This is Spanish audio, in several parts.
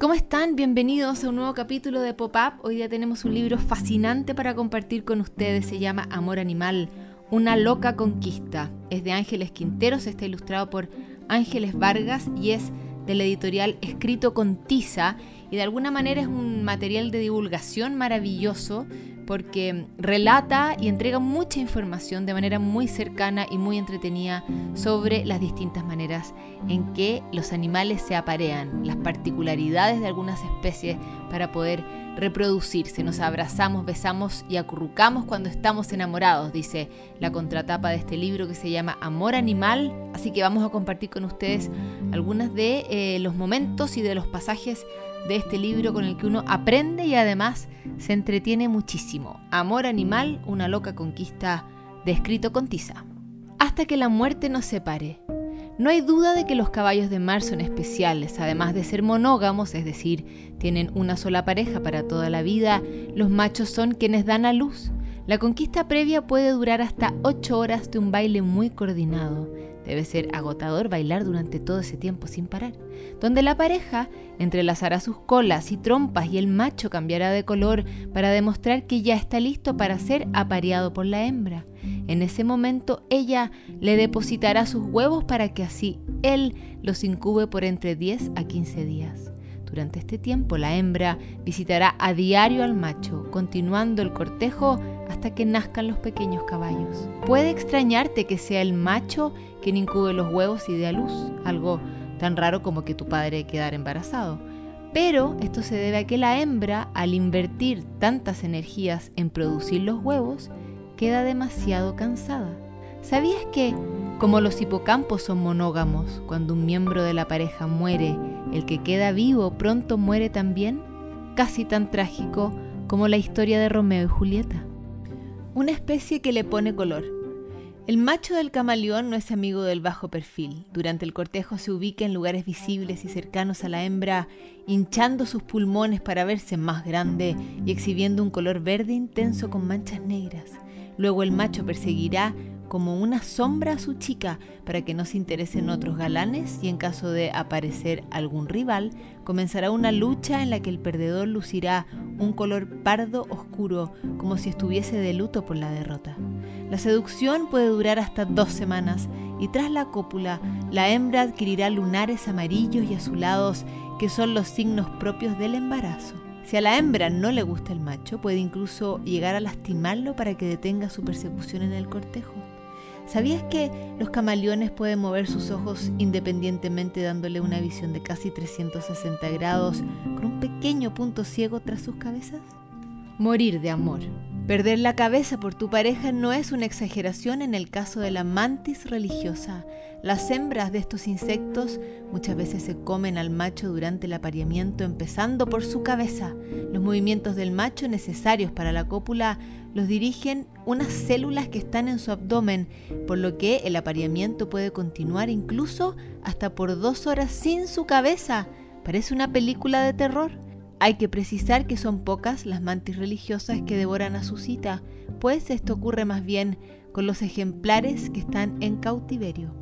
¿Cómo están? Bienvenidos a un nuevo capítulo de Pop-Up. Hoy día tenemos un libro fascinante para compartir con ustedes. Se llama Amor Animal, una loca conquista. Es de Ángeles Quinteros, está ilustrado por Ángeles Vargas y es del editorial Escrito con Tiza. Y de alguna manera es un material de divulgación maravilloso porque relata y entrega mucha información de manera muy cercana y muy entretenida sobre las distintas maneras en que los animales se aparean, las particularidades de algunas especies para poder reproducirse. Nos abrazamos, besamos y acurrucamos cuando estamos enamorados, dice la contratapa de este libro que se llama Amor Animal. Así que vamos a compartir con ustedes algunos de eh, los momentos y de los pasajes de este libro con el que uno aprende y además se entretiene muchísimo. Amor animal, una loca conquista, descrito con tiza. Hasta que la muerte nos separe. No hay duda de que los caballos de mar son especiales, además de ser monógamos, es decir, tienen una sola pareja para toda la vida, los machos son quienes dan a luz. La conquista previa puede durar hasta 8 horas de un baile muy coordinado. Debe ser agotador bailar durante todo ese tiempo sin parar, donde la pareja entrelazará sus colas y trompas y el macho cambiará de color para demostrar que ya está listo para ser apareado por la hembra. En ese momento ella le depositará sus huevos para que así él los incube por entre 10 a 15 días. Durante este tiempo la hembra visitará a diario al macho, continuando el cortejo hasta que nazcan los pequeños caballos. Puede extrañarte que sea el macho quien incube los huevos y dé a luz, algo tan raro como que tu padre quedara embarazado. Pero esto se debe a que la hembra, al invertir tantas energías en producir los huevos, queda demasiado cansada. ¿Sabías que, como los hipocampos son monógamos, cuando un miembro de la pareja muere, el que queda vivo pronto muere también? Casi tan trágico como la historia de Romeo y Julieta. Una especie que le pone color. El macho del camaleón no es amigo del bajo perfil. Durante el cortejo se ubica en lugares visibles y cercanos a la hembra, hinchando sus pulmones para verse más grande y exhibiendo un color verde intenso con manchas negras. Luego el macho perseguirá como una sombra a su chica para que no se interesen otros galanes y en caso de aparecer algún rival, comenzará una lucha en la que el perdedor lucirá un color pardo oscuro como si estuviese de luto por la derrota. La seducción puede durar hasta dos semanas y tras la cópula la hembra adquirirá lunares amarillos y azulados que son los signos propios del embarazo. Si a la hembra no le gusta el macho, puede incluso llegar a lastimarlo para que detenga su persecución en el cortejo. ¿Sabías que los camaleones pueden mover sus ojos independientemente dándole una visión de casi 360 grados con un pequeño punto ciego tras sus cabezas? Morir de amor. Perder la cabeza por tu pareja no es una exageración en el caso de la mantis religiosa. Las hembras de estos insectos muchas veces se comen al macho durante el apareamiento empezando por su cabeza. Los movimientos del macho necesarios para la cópula los dirigen unas células que están en su abdomen, por lo que el apareamiento puede continuar incluso hasta por dos horas sin su cabeza. Parece una película de terror. Hay que precisar que son pocas las mantis religiosas que devoran a su cita, pues esto ocurre más bien con los ejemplares que están en cautiverio.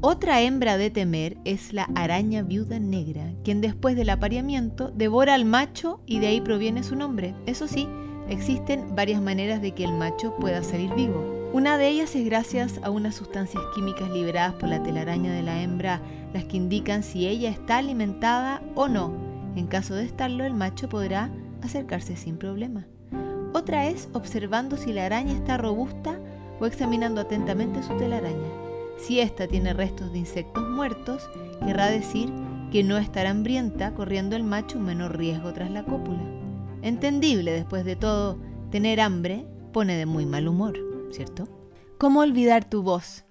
Otra hembra de temer es la araña viuda negra, quien después del apareamiento devora al macho y de ahí proviene su nombre. Eso sí, existen varias maneras de que el macho pueda salir vivo. Una de ellas es gracias a unas sustancias químicas liberadas por la telaraña de la hembra, las que indican si ella está alimentada o no en caso de estarlo, el macho podrá acercarse sin problema. Otra es observando si la araña está robusta o examinando atentamente su telaraña. Si ésta tiene restos de insectos muertos, querrá decir que no estará hambrienta, corriendo el macho un menor riesgo tras la cópula. Entendible, después de todo, tener hambre pone de muy mal humor, ¿cierto? ¿Cómo olvidar tu voz?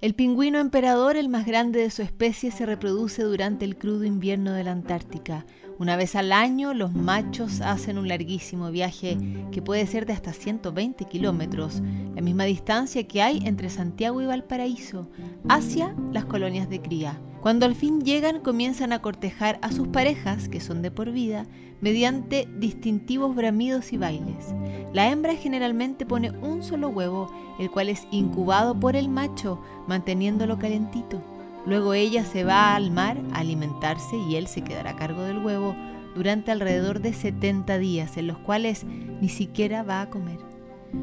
El pingüino emperador, el más grande de su especie, se reproduce durante el crudo invierno de la Antártica, una vez al año los machos hacen un larguísimo viaje que puede ser de hasta 120 kilómetros, la misma distancia que hay entre Santiago y Valparaíso, hacia las colonias de cría. Cuando al fin llegan comienzan a cortejar a sus parejas, que son de por vida, mediante distintivos bramidos y bailes. La hembra generalmente pone un solo huevo, el cual es incubado por el macho, manteniéndolo calentito. Luego ella se va al mar a alimentarse y él se quedará a cargo del huevo, durante alrededor de 70 días, en los cuales ni siquiera va a comer.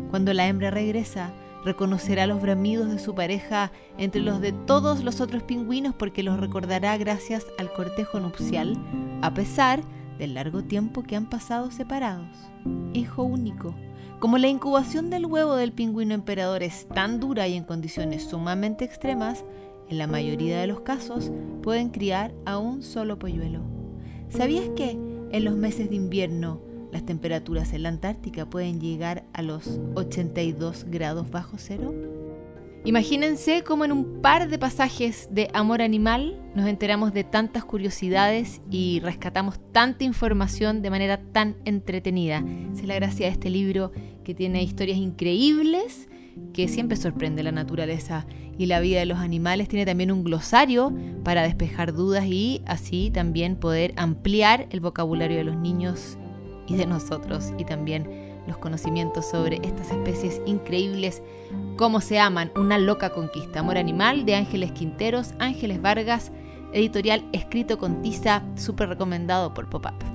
Cuando la hembra regresa, reconocerá los bramidos de su pareja entre los de todos los otros pingüinos porque los recordará gracias al cortejo nupcial, a pesar del largo tiempo que han pasado separados. Hijo único. Como la incubación del huevo del pingüino emperador es tan dura y en condiciones sumamente extremas, en la mayoría de los casos pueden criar a un solo polluelo. ¿Sabías que en los meses de invierno las temperaturas en la Antártica pueden llegar a los 82 grados bajo cero? Imagínense cómo en un par de pasajes de Amor Animal nos enteramos de tantas curiosidades y rescatamos tanta información de manera tan entretenida. es la gracia de este libro que tiene historias increíbles, que siempre sorprende la naturaleza y la vida de los animales. Tiene también un glosario para despejar dudas y así también poder ampliar el vocabulario de los niños y de nosotros y también los conocimientos sobre estas especies increíbles, cómo se aman, una loca conquista, amor animal de Ángeles Quinteros, Ángeles Vargas, editorial escrito con tiza, súper recomendado por Pop-Up.